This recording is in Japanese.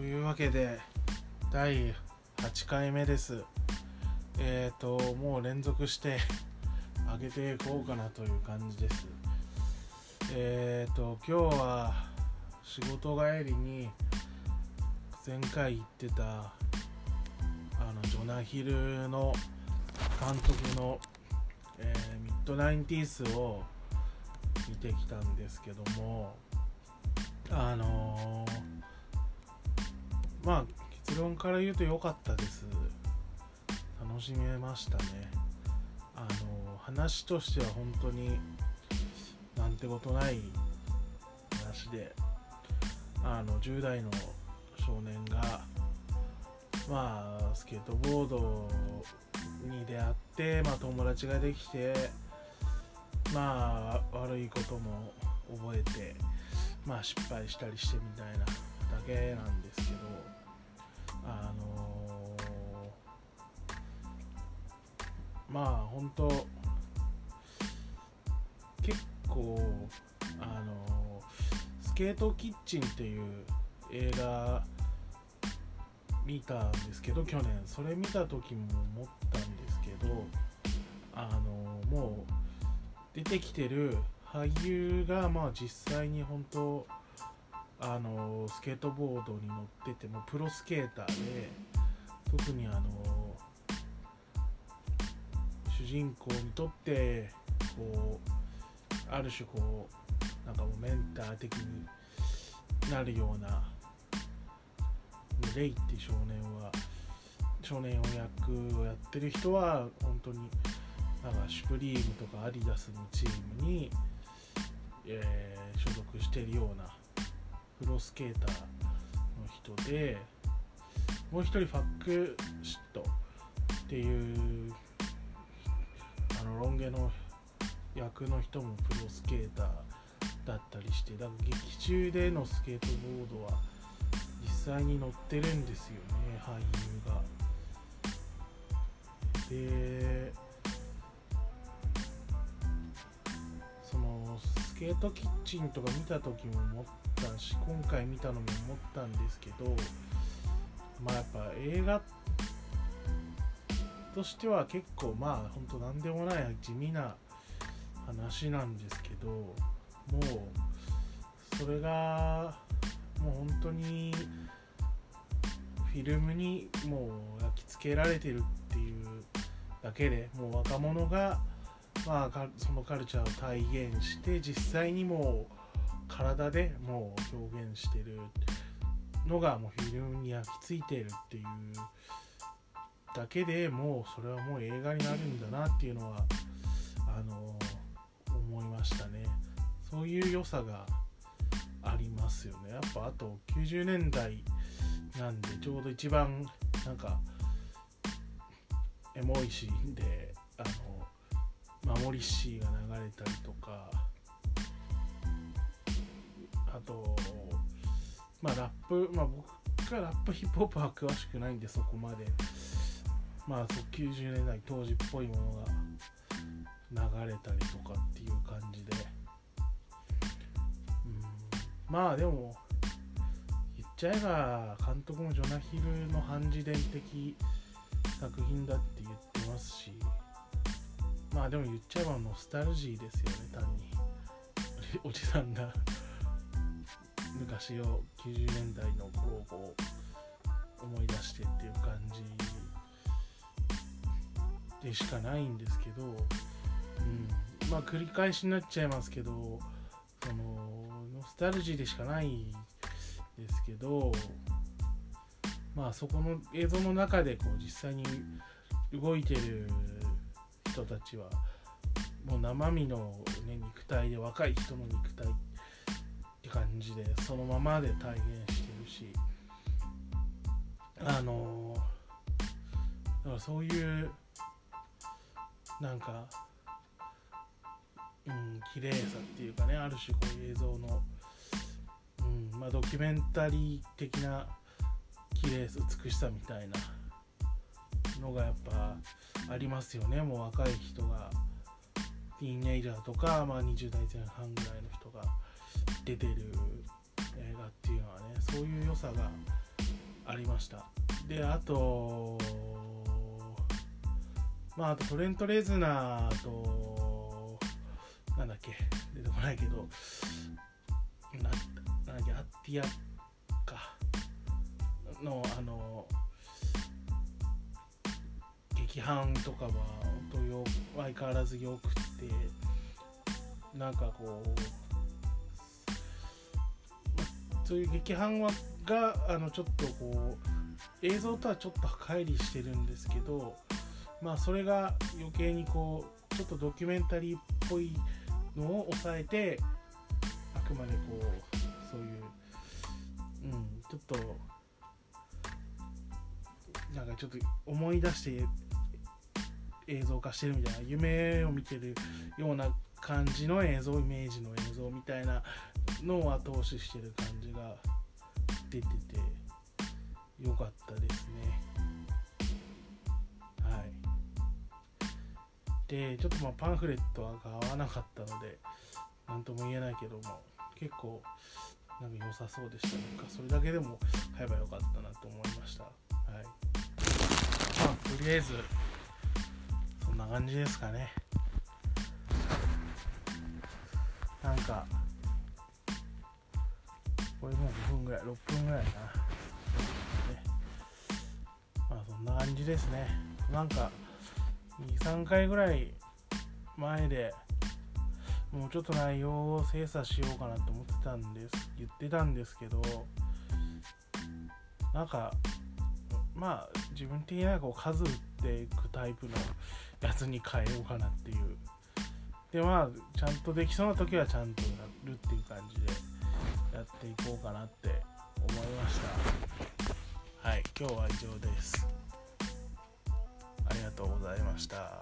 というわけで第8回目です。えっ、ー、ともう連続して 上げていこうかなという感じです。えっ、ー、と今日は仕事帰りに前回言ってたあのジョナヒルの監督の、えー、ミッドナインティースを見てきたんですけどもあのー、まあ結論から言うと良かったです。楽しめましたね。あの、話としては本当になんてことない話であの10代の少年がまあスケートボードに出会って、まあ、友達ができてまあ悪いことも覚えてまあ失敗したりしてみたいなだけなんですけど。まあ本当結構あの、スケートキッチンっていう映画見たんですけど去年。それ見た時も思ったんですけどあの、もう出てきてる俳優がまあ実際に本当あのスケートボードに乗っててもプロスケーターで特にあの人公にとってこうある種こうなんかもうメンター的になるようなレイって少年は少年を役をやってる人は本当になんかシュプリームとかアディダスのチームに、えー、所属してるようなプロスケーターの人でもう一人ファックシットっていう毛の役の人もプロスケーターだったりしてだから劇中でのスケートボードは実際に乗ってるんですよね俳優が。でそのスケートキッチンとか見た時も思ったし今回見たのも思ったんですけどまあやっぱ映画ってとしては結構まあほんと何でもない地味な話なんですけどもうそれがもう本当にフィルムにもう焼き付けられてるっていうだけでもう若者がまあ、そのカルチャーを体現して実際にもう体でもう表現してるのがもうフィルムに焼き付いてるっていうだけでもうそれはもう映画になるんだなっていうのはあの思いましたね。そういう良さがありますよね。やっぱあと90年代なんでちょうど一番なんかエモいシーンであの守りシーが流れたりとかあとまあラップまあ僕がラップヒップホップは詳しくないんでそこまで。まあそう90年代当時っぽいものが流れたりとかっていう感じで。うん。まあでも言っちゃえば監督もジョナヒルの半自伝的作品だって言ってますし。まあでも言っちゃえばノスタルジーですよね単に。おじさんが。昔を90年代の頃を思い出してっていう感じでしかないんですけど、うん、まあ繰り返しになっちゃいますけどそのノスタルジーでしかないですけどまあそこの映像の中でこう実際に動いてる人たちはもう生身の、ね、肉体で若い人の肉体って感じでそのままで体現してるしあのだからそういうなんかうん綺麗さっていうかねある種こういう映像の、うんまあ、ドキュメンタリー的な綺麗さ美しさみたいなのがやっぱありますよね。もう若い人がティーンエイジャーとか、まあ、20代前半ぐらいの人が出てる映画っていうのはねそういう良さがありました。であとまああとトレント・レズナーとなんだっけ出てこないけどななんだっけアッティアかのあの劇伴とかは本当よ相変わらずよくてなんかこうそういう劇伴はがあのちょっとこう映像とはちょっと乖離してるんですけどまあそれが余計にこうちょっとドキュメンタリーっぽいのを抑えてあくまでこうそういううんちょっとなんかちょっと思い出して映像化してるみたいな夢を見てるような感じの映像イメージの映像みたいなのを後押ししてる感じが出ててよかったですね。でちょっとまあパンフレットが合わなかったので何とも言えないけども結構なんか良さそうでした。ねそれだけでも買えばよかったなと思いました。はい。まあとりあえずそんな感じですかね。なんかこれもう5分ぐらい6分ぐらいかな、まあそんな感じですね。なんか23回ぐらい前でもうちょっと内容を精査しようかなと思ってたんです言ってたんですけどなんかまあ自分的にはこう数打っていくタイプのやつに変えようかなっていう。でまあちゃんとできそうな時はちゃんとやるっていう感じでやっていこうかなって思いました。はい今日は以上です。ありがとうございました。